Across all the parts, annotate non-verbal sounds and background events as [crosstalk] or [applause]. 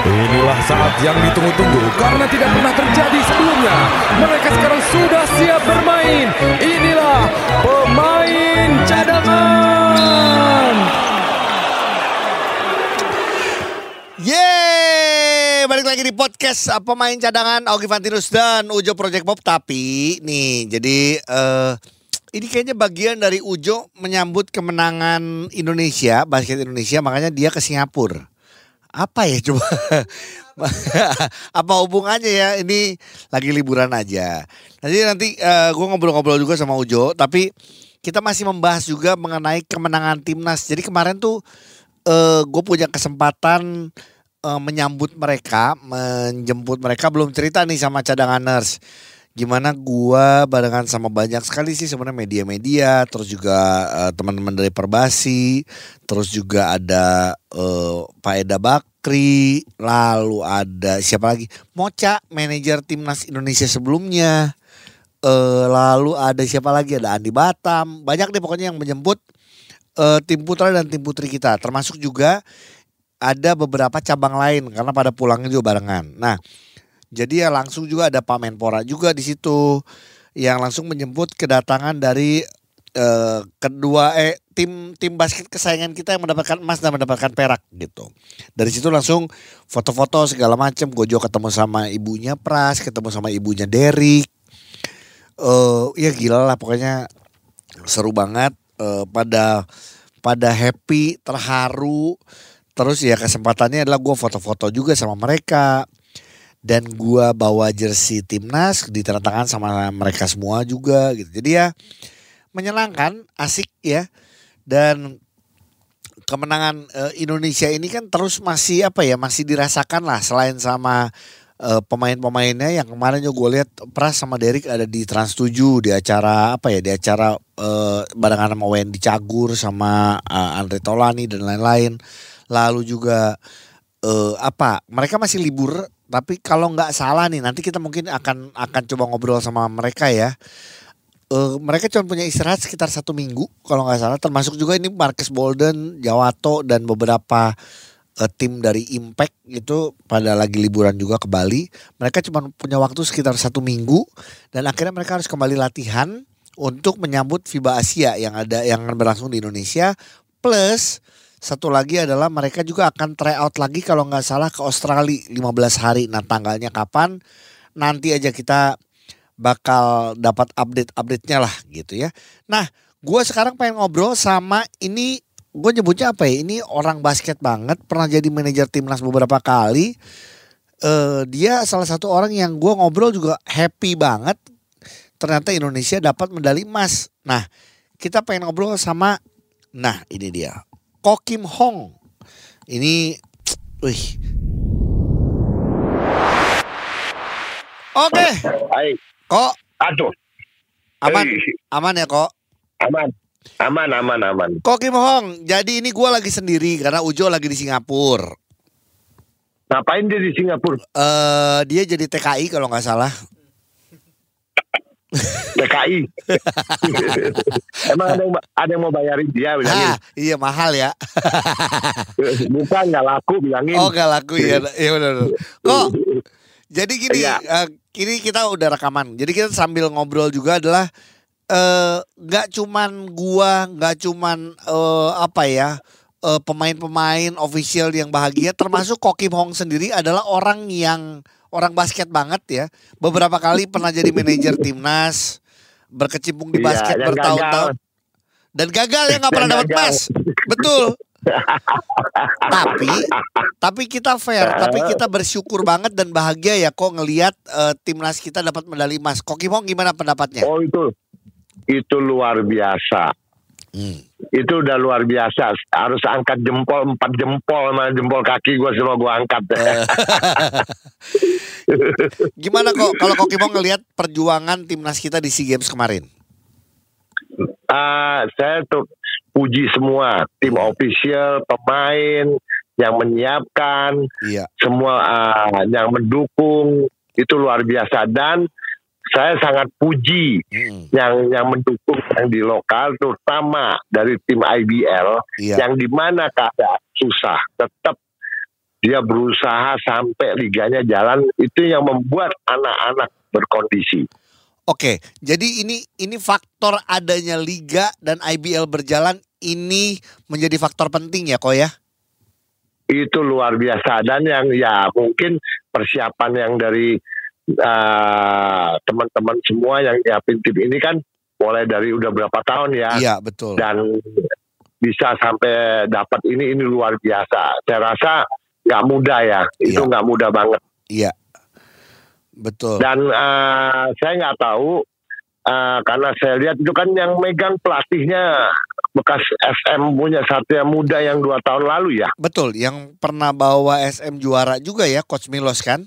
Inilah saat yang ditunggu-tunggu karena tidak pernah terjadi sebelumnya. Mereka sekarang sudah siap bermain. Inilah pemain cadangan. Yeay, balik lagi di podcast uh, pemain cadangan Augie Fantinus dan Ujo Project Pop. Tapi nih, jadi eh ini kayaknya bagian dari Ujo menyambut kemenangan Indonesia, basket Indonesia, makanya dia ke Singapura. Apa ya coba? [laughs] Apa hubungannya ya? Ini lagi liburan aja. Nanti nanti eh, gue ngobrol-ngobrol juga sama Ujo, tapi kita masih membahas juga mengenai kemenangan timnas. Jadi kemarin tuh eh gue punya kesempatan eh, menyambut mereka, menjemput mereka. Belum cerita nih sama cadanganers. Gimana gua barengan sama banyak sekali sih sebenarnya media-media, terus juga eh, teman-teman dari Perbasi, terus juga ada eh, Pak Eda Bakri, lalu ada siapa lagi? Moca, manajer timnas Indonesia sebelumnya. Eh, lalu ada siapa lagi? Ada Andi Batam. Banyak deh pokoknya yang menjemput eh, tim putra dan tim putri kita. Termasuk juga ada beberapa cabang lain karena pada pulangnya juga barengan. Nah, jadi ya langsung juga ada Pak Menpora juga di situ yang langsung menjemput kedatangan dari eh, kedua eh tim tim basket kesayangan kita yang mendapatkan emas dan mendapatkan perak gitu. Dari situ langsung foto-foto segala macam. Juga ketemu sama ibunya Pras, ketemu sama ibunya Derek. Eh ya gila lah pokoknya seru banget eh, pada pada happy, terharu. Terus ya kesempatannya adalah gue foto-foto juga sama mereka. Dan gua bawa jersey timnas ditandatangan sama mereka semua juga gitu. Jadi ya menyenangkan, asik ya. Dan kemenangan eh, Indonesia ini kan terus masih apa ya masih dirasakan lah selain sama eh, pemain-pemainnya yang kemarin juga gue lihat Pras sama Derek ada di Trans 7 di acara apa ya di acara eh, barengan sama Wendy Cagur sama eh, Andre Tolani dan lain-lain lalu juga eh, apa mereka masih libur tapi kalau nggak salah nih nanti kita mungkin akan akan coba ngobrol sama mereka ya Eh, mereka cuma punya istirahat sekitar satu minggu kalau nggak salah termasuk juga ini Marcus Bolden, Jawato dan beberapa eh, tim dari Impact itu pada lagi liburan juga ke Bali. Mereka cuma punya waktu sekitar satu minggu dan akhirnya mereka harus kembali latihan untuk menyambut FIBA Asia yang ada yang berlangsung di Indonesia. Plus satu lagi adalah mereka juga akan try out lagi kalau nggak salah ke Australia 15 hari. Nah tanggalnya kapan? Nanti aja kita bakal dapat update-update-nya lah gitu ya. Nah, gue sekarang pengen ngobrol sama ini gue nyebutnya apa ya? Ini orang basket banget, pernah jadi manajer timnas beberapa kali. Eh dia salah satu orang yang gue ngobrol juga happy banget. Ternyata Indonesia dapat medali emas. Nah, kita pengen ngobrol sama, nah ini dia, Ko Kim Hong. Ini, wih. Oke, Hai. kok Aduh. aman, Hei. aman ya kok. Aman. Aman, aman, aman. Kok Kim Hong, jadi ini gue lagi sendiri karena Ujo lagi di Singapura. Ngapain dia di Singapura? Eh dia jadi TKI kalau nggak salah. DKI. [laughs] Emang ada yang, ada yang mau bayarin dia bilangin. Hah, iya mahal ya. [laughs] Bukan nggak laku bilangin. Oh nggak laku ya, iya benar. benar. Kok jadi gini, Iya. eh, kini kita udah rekaman. Jadi kita sambil ngobrol juga adalah eh, nggak cuman gua, nggak cuman eh, apa ya eh, pemain-pemain official yang bahagia, termasuk Ko Kim Hong sendiri adalah orang yang orang basket banget ya. Beberapa kali pernah jadi manajer timnas, berkecimpung di Iya, basket yang bertahun-tahun. Dan gagal ya nggak pernah dapat emas. Betul. tapi tapi kita fair, tapi kita bersyukur banget dan bahagia ya kok ngelihat eh, timnas kita dapat medali emas. Kok Kim Hong gimana pendapatnya? Oh itu. Itu luar biasa. Hmm. Itu udah luar biasa. Harus angkat jempol, empat jempol sama jempol kaki gue semua gue angkat. Eh. [laughs] Gimana kok kalau Kok Kim Hong ngelihat perjuangan timnas kita di SEA Games kemarin? Ah, saya tuh puji semua tim official, pemain yang menyiapkan, Iya. semua ah, yang mendukung itu luar biasa dan saya sangat puji Hmm, yang yang mendukung yang di lokal terutama dari tim IBL Iya. yang di mana keadaan susah tetap di dia berusaha sampai liganya jalan itu yang membuat anak-anak berkondisi. Oke, jadi ini ini faktor adanya liga dan IBL berjalan ini menjadi faktor penting ya, kok ya? Itu luar biasa dan yang ya mungkin persiapan yang dari uh, teman-teman semua yang nyiapin tim ini kan mulai dari udah berapa tahun ya. Iya, betul. Dan bisa sampai dapat ini ini luar biasa. Saya rasa nggak mudah ya, itu Iya. nggak mudah banget. Iya. Betul. Dan eh, saya nggak tahu eh, karena saya lihat itu kan yang megang pelatihnya bekas SM punya Satria Muda yang dua tahun lalu ya. Betul, yang pernah bawa SM juara juga ya Coach Milos kan?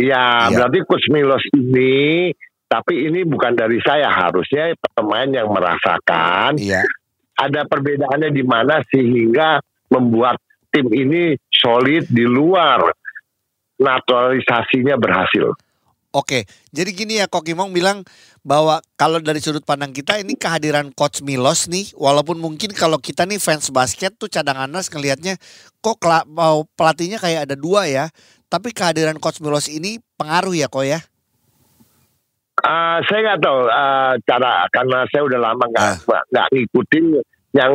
Iya, Iya. berarti Coach Milos ini tapi ini bukan dari saya harusnya pemain yang merasakan Iya. ada perbedaannya di mana sehingga membuat tim ini solid di luar naturalisasinya berhasil. Oke, jadi gini ya Kok Kimong bilang bahwa kalau dari sudut pandang kita ini kehadiran Coach Milos nih, walaupun mungkin kalau kita nih fans basket tuh cadanganas ngelihatnya kok mau pelatihnya kayak ada dua ya, tapi kehadiran Coach Milos ini pengaruh ya kok ya? Ah, saya nggak tahu ah, cara karena saya udah lama nggak Ah. nggak ngikutin yang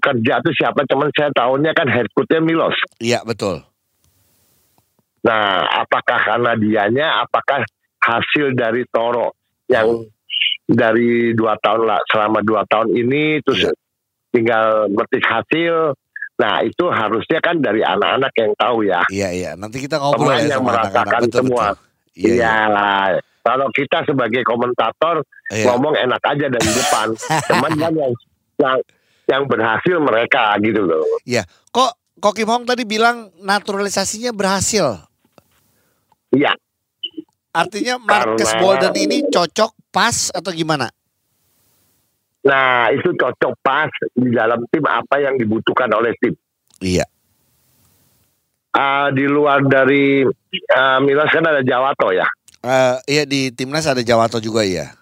kerja itu siapa cuman saya tahunya kan head coachnya Milos. Iya betul. Nah, apakah karena dianya, apakah hasil dari Toro yang dari dua tahun lah selama dua tahun ini terus Iya. tinggal metik hasil. Nah, itu harusnya kan dari anak-anak yang tahu ya. Iya iya. Nanti kita ngobrol Pemain ya yang sama merasakan. Betul semua. Iya. iya. Iyalah. Kalau kita sebagai komentator Iya. ngomong enak aja dari depan. [laughs] Cuman kan yang yang yang berhasil mereka gitu loh. Iya. Kok Kok Kim Hong tadi bilang naturalisasinya berhasil. Iya. Artinya Marcus Karena- Bolden ini cocok pas atau gimana? Nah, itu cocok pas di dalam tim apa yang dibutuhkan oleh tim. Iya. Ah, di luar dari ah, Milos kan ada Jawato ya. Eh, iya di timnas ada Jawato juga ya.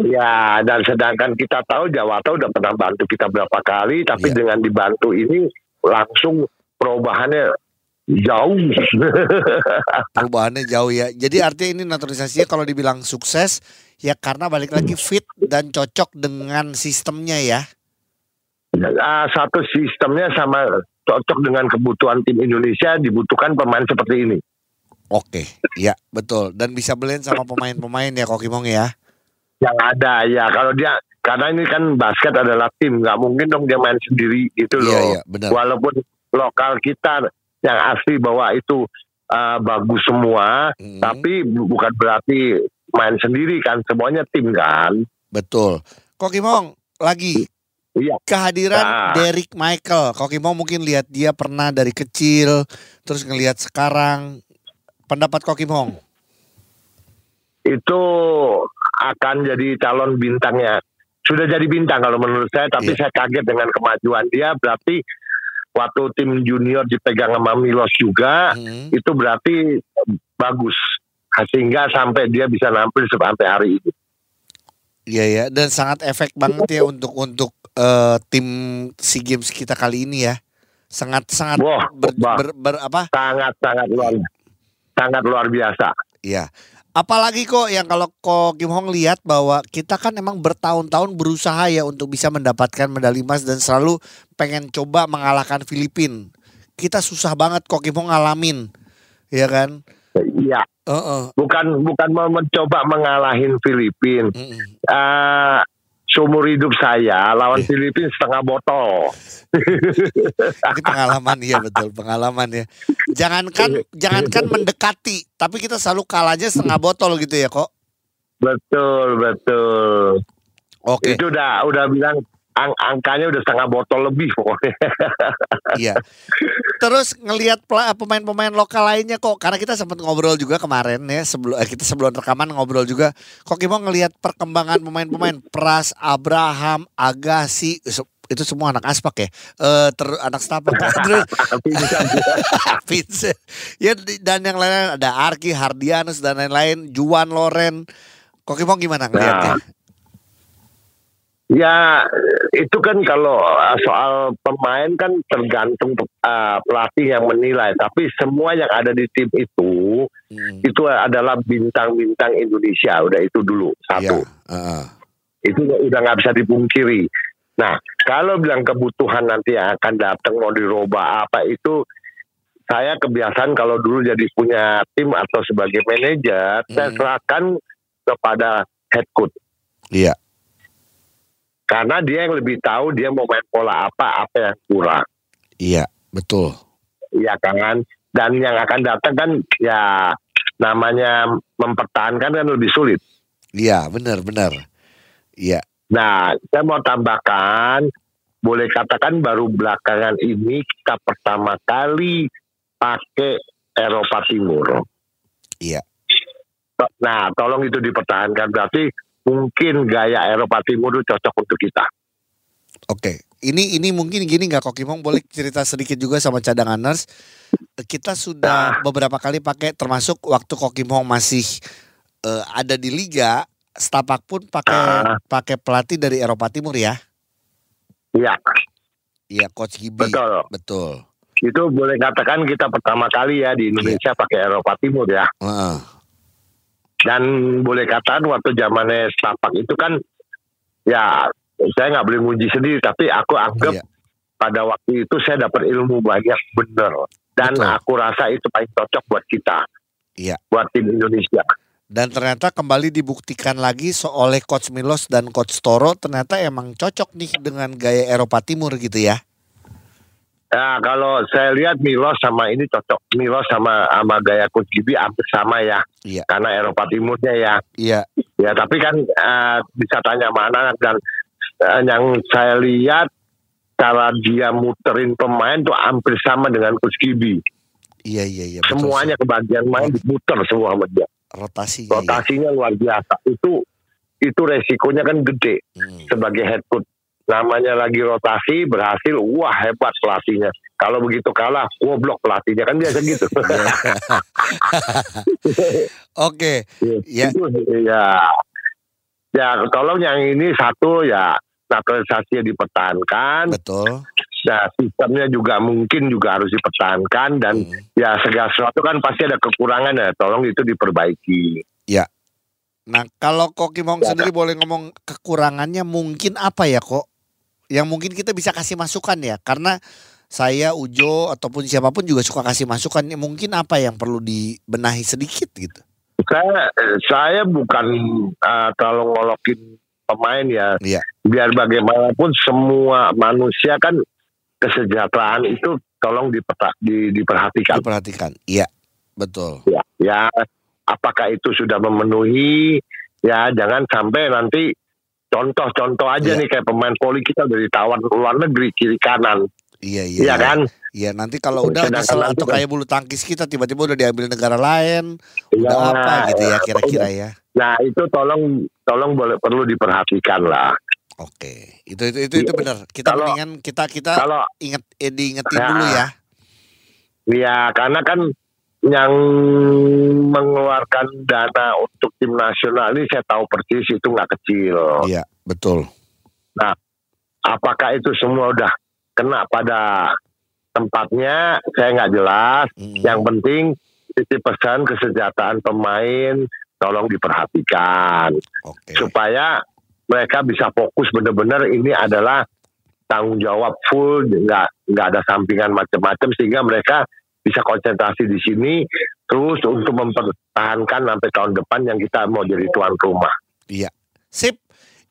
Ya, dan sedangkan kita tahu Jawato udah pernah bantu kita berapa kali, tapi Iya. dengan dibantu ini langsung perubahannya jauh. [laughs] Perubahannya jauh ya. Jadi artinya ini naturalisasinya kalau dibilang sukses ya karena balik lagi fit dan cocok dengan sistemnya ya. Ah, satu sistemnya sama cocok dengan kebutuhan tim Indonesia dibutuhkan pemain seperti ini. Oke, ya betul. Dan bisa blend sama pemain-pemain ya Kokimong ya. Yang ada ya kalau dia karena ini kan basket adalah tim, nggak mungkin dong dia main sendiri gitu loh. Iya iya benar. Walaupun lokal kita yang asli bahwa itu ah, bagus semua, Hmm, tapi bu- bukan berarti main sendiri kan semuanya tim kan. betul. Kokimong lagi Iya. kehadiran Nah. Derek Michael. Kokimong mungkin lihat dia pernah dari kecil terus ngelihat sekarang. Pendapat Kokimong? Itu akan jadi calon bintangnya. Sudah jadi bintang kalau menurut saya, tapi Iya. saya kaget dengan kemajuan dia. Berarti waktu tim junior dipegang sama Milos juga, Hmm. itu berarti bagus. Sehingga sampai dia bisa nampil sampai hari ini. Iya ya, dan sangat efek banget ya untuk untuk eh, tim SEA Games kita kali ini ya. Sangat sangat Wah, ber, ber- ber- apa? Sangat sangat luar sangat luar biasa. Iya. Apalagi kok yang kalau kok Kim Hong lihat bahwa kita kan emang bertahun-tahun berusaha ya untuk bisa mendapatkan medali emas dan selalu pengen coba mengalahkan Filipina. Kita susah banget kok Kim Hong ngalamin. Ya kan? Iya, Heeh. bukan bukan mau mencoba mengalahin Filipina. Mm-mm. Eh, seumur hidup saya lawan Iya. Filipina setengah botol. [laughs] Ini pengalaman ya betul pengalaman ya. Jangankan jangankan mendekati, tapi kita selalu kalahnya setengah botol gitu ya kok. Betul betul. Oke, Itu udah udah bilang ang- angkanya udah setengah botol lebih pokoknya. iya. [laughs] Terus ngelihat pemain-pemain lokal lainnya kok, karena kita sempat ngobrol juga kemarin ya sebelum eh, kita sebelum rekaman ngobrol juga. Kok mau ngelihat perkembangan pemain-pemain Pras, Abraham, Agassi itu semua anak aspak ya, eh ter, anak setapak [laughs] terus [laughs] Vincent ya di- dan yang lain ada Arki, Hardianus dan lain-lain, Juan Loren. Kok gimana ngelihatnya? Ya itu kan kalau uh, soal pemain kan tergantung uh, pelatih yang menilai. Tapi semua yang ada di tim itu Hmm. itu adalah bintang-bintang Indonesia. Udah itu dulu satu. Iya. heeh. Itu udah nggak bisa dipungkiri. Nah kalau bilang kebutuhan nanti yang akan datang mau dirubah apa itu saya kebiasaan kalau dulu jadi punya tim atau sebagai manajer saya Hmm. serahkan kepada head coach Iya. Karena dia yang lebih tahu dia mau main pola apa apa yang kurang Iya, betul. ya kan dan yang akan datang kan ya namanya mempertahankan kan lebih sulit Iya, benar, benar. Iya. nah saya mau tambahkan boleh katakan baru belakangan ini kita pertama kali pakai Eropa Timur Iya. nah tolong itu dipertahankan berarti mungkin gaya Eropa Timur itu cocok untuk kita Oke, ini ini mungkin gini nggak Kok Kimong boleh cerita sedikit juga sama cadanganers. Kita sudah beberapa kali pakai termasuk waktu Kok Kimong masih eh, ada di liga, Stapak pun pakai Ah. pakai pelatih dari Eropa Timur ya. ya Iya, Coach Gibi. betul Betul. itu boleh katakan kita pertama kali ya di Indonesia pakai Eropa Timur ya Heeh. Dan boleh katakan waktu zamannya Stapak itu kan ya saya nggak boleh nguji sendiri tapi aku anggap Iya. pada waktu itu saya dapat ilmu banyak bener dan Betul. aku rasa itu paling cocok buat kita Iya. buat tim Indonesia Dan ternyata kembali dibuktikan lagi oleh Coach Milos dan Coach Toro ternyata emang cocok nih dengan gaya Eropa Timur gitu ya. Nah, kalau saya lihat Milos sama ini cocok. Milos sama sama gaya Coach Gibi hampir sama ya. Iya. Karena Eropa Timurnya ya. Iya, Ya, tapi kan eh, bisa tanya mana dan eh, yang saya lihat cara dia muterin pemain tuh hampir sama dengan Coach Gibi. iya, iya, iya. betul Semuanya kebagian main diputer semua sama dia. rotasinya. ya. Rotasinya luar biasa. Itu itu resikonya kan gede Hmm. sebagai head coach. Namanya lagi rotasi berhasil, wah hebat pelatihnya. Kalau begitu kalah, goblok pelatihnya kan biasa gitu. [laughs] [laughs] Oke, Ya. Itu, ya. Ya, tolong yang ini satu ya naturalisasinya dipertahankan. betul. Ya, sistemnya juga mungkin juga harus dipertahankan dan Hmm. ya segala sesuatu kan pasti ada kekurangan ya. Tolong itu diperbaiki. Nah, kalau Kok Kimong Ya, sendiri boleh ngomong kekurangannya mungkin apa ya kok? Yang mungkin kita bisa kasih masukan ya, karena saya Ujo ataupun siapa pun juga suka kasih masukan. Mungkin apa yang perlu dibenahi sedikit gitu? Saya saya bukan uh, terlalu ngolokin pemain ya. Iya. Biar bagaimanapun semua manusia kan kesejahteraan itu tolong diperta- di- diperhatikan. Diperhatikan. Iya, betul. Ya, ya apakah itu sudah memenuhi? Ya jangan sampai nanti contoh-contoh aja Iya. nih kayak pemain poli kita dari tawar luar negeri kiri kanan, Iya, iya. iya kan? Iya, nanti kalau udah nyesel atau kan- kayak bulu tangkis kita tiba-tiba udah diambil negara lain, Ya, udah apa gitu ya kira-kira ya. Nah itu tolong tolong boleh perlu diperhatikan lah. Oke, itu itu itu, itu benar. Kita Kalau- mendingan kita kita Kalau inget eh, diingetin Ya. dulu ya. ya karena kan yang mengeluarkan dana untuk tim nasional ini saya tahu persis itu nggak kecil. Iya, betul. Apakah itu semua udah kena pada tempatnya? Saya nggak jelas. Mm. Yang penting titip pesan kesejahteraan pemain tolong diperhatikan Oke. supaya mereka bisa fokus benar-benar ini adalah tanggung jawab full nggak nggak ada sampingan macam-macam sehingga mereka bisa konsentrasi di sini terus untuk mempertahankan sampai tahun depan yang kita mau jadi tuan rumah. Sip.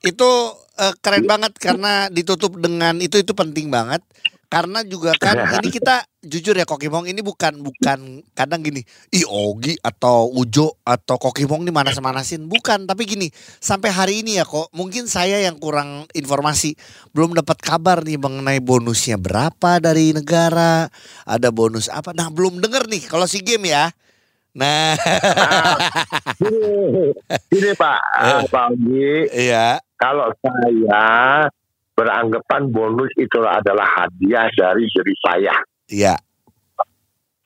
Itu eh, keren banget karena ditutup dengan itu itu penting banget. Karena juga kan [laughs] ini kita jujur ya Kokimong ini bukan bukan kadang gini, ih Ogi atau Ujo atau Kokimong ini manas-manasin, bukan. Tapi gini, sampai hari ini ya kok mungkin saya yang kurang informasi, belum dapat kabar nih mengenai bonusnya berapa dari negara, ada bonus apa. Nah, belum denger nih kalau si game ya. Nah, Gini, gini Pak, Eh. [laughs] Pak Ogi, iya, kalau saya beranggapan bonus itu adalah hadiah dari diri saya. iya,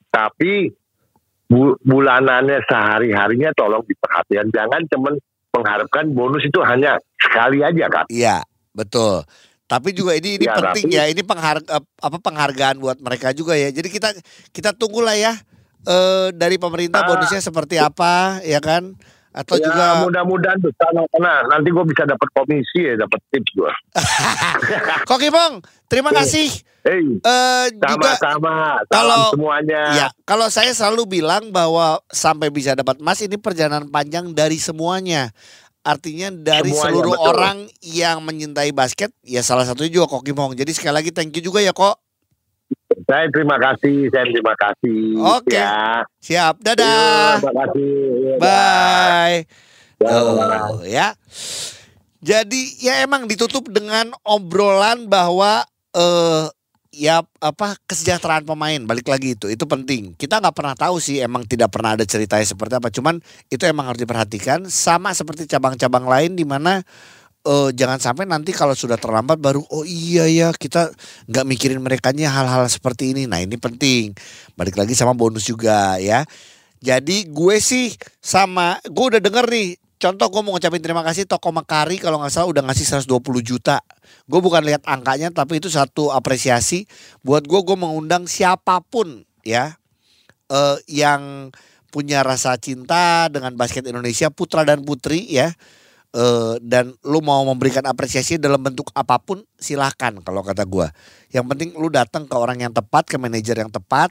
Tapi bu- bulanannya sehari-harinya tolong diperhatikan. Jangan cuman mengharapkan bonus itu hanya sekali aja kan. iya, betul. Tapi juga ini ini Ya, penting tapi- ya, ini pengharga apa penghargaan buat mereka juga ya. Jadi kita kita tunggulah ya eh dari pemerintah Ah. bonusnya seperti apa ya kan? Atau ya, juga mudah-mudahan tuh sana sana nanti gue bisa dapat komisi ya dapat tips gue [laughs] Koki Bong, terima kasih. Hei Eh juga sama-sama salam kalau- semuanya ya, kalau saya selalu bilang bahwa sampai bisa dapat emas ini perjalanan panjang dari semuanya. Artinya dari Semuanya, seluruh betul. orang yang menyintai basket, ya salah satunya juga Koki Bong. Jadi sekali lagi thank you juga ya kok. Saya terima kasih saya terima kasih Oke. ya Siap, dadah. terima kasih Bye. Ya. Oh, ya. Jadi ya emang ditutup dengan obrolan bahwa eh ya apa kesejahteraan pemain balik lagi itu itu penting kita nggak pernah tahu sih emang tidak pernah ada ceritanya seperti apa cuman itu emang harus diperhatikan sama seperti cabang-cabang lain di mana eh jangan sampai nanti kalau sudah terlambat baru oh iya ya kita nggak mikirin merekanya hal-hal seperti ini. Nah ini penting. Balik lagi sama bonus juga ya. Jadi gue sih sama gue udah denger nih contoh gue mau ngucapin terima kasih toko Makari kalau nggak salah udah ngasih 120 juta. Gue bukan lihat angkanya tapi itu satu apresiasi buat gue gue mengundang siapa pun ya. Eh, yang punya rasa cinta dengan basket Indonesia putra dan putri ya eh, dan lu mau memberikan apresiasi dalam bentuk apa pun silahkan kalau kata gue yang penting lu datang ke orang yang tepat ke manajer yang tepat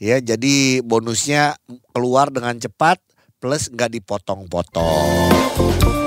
ya. Jadi bonusnya keluar dengan cepat plus nggak dipotong-potong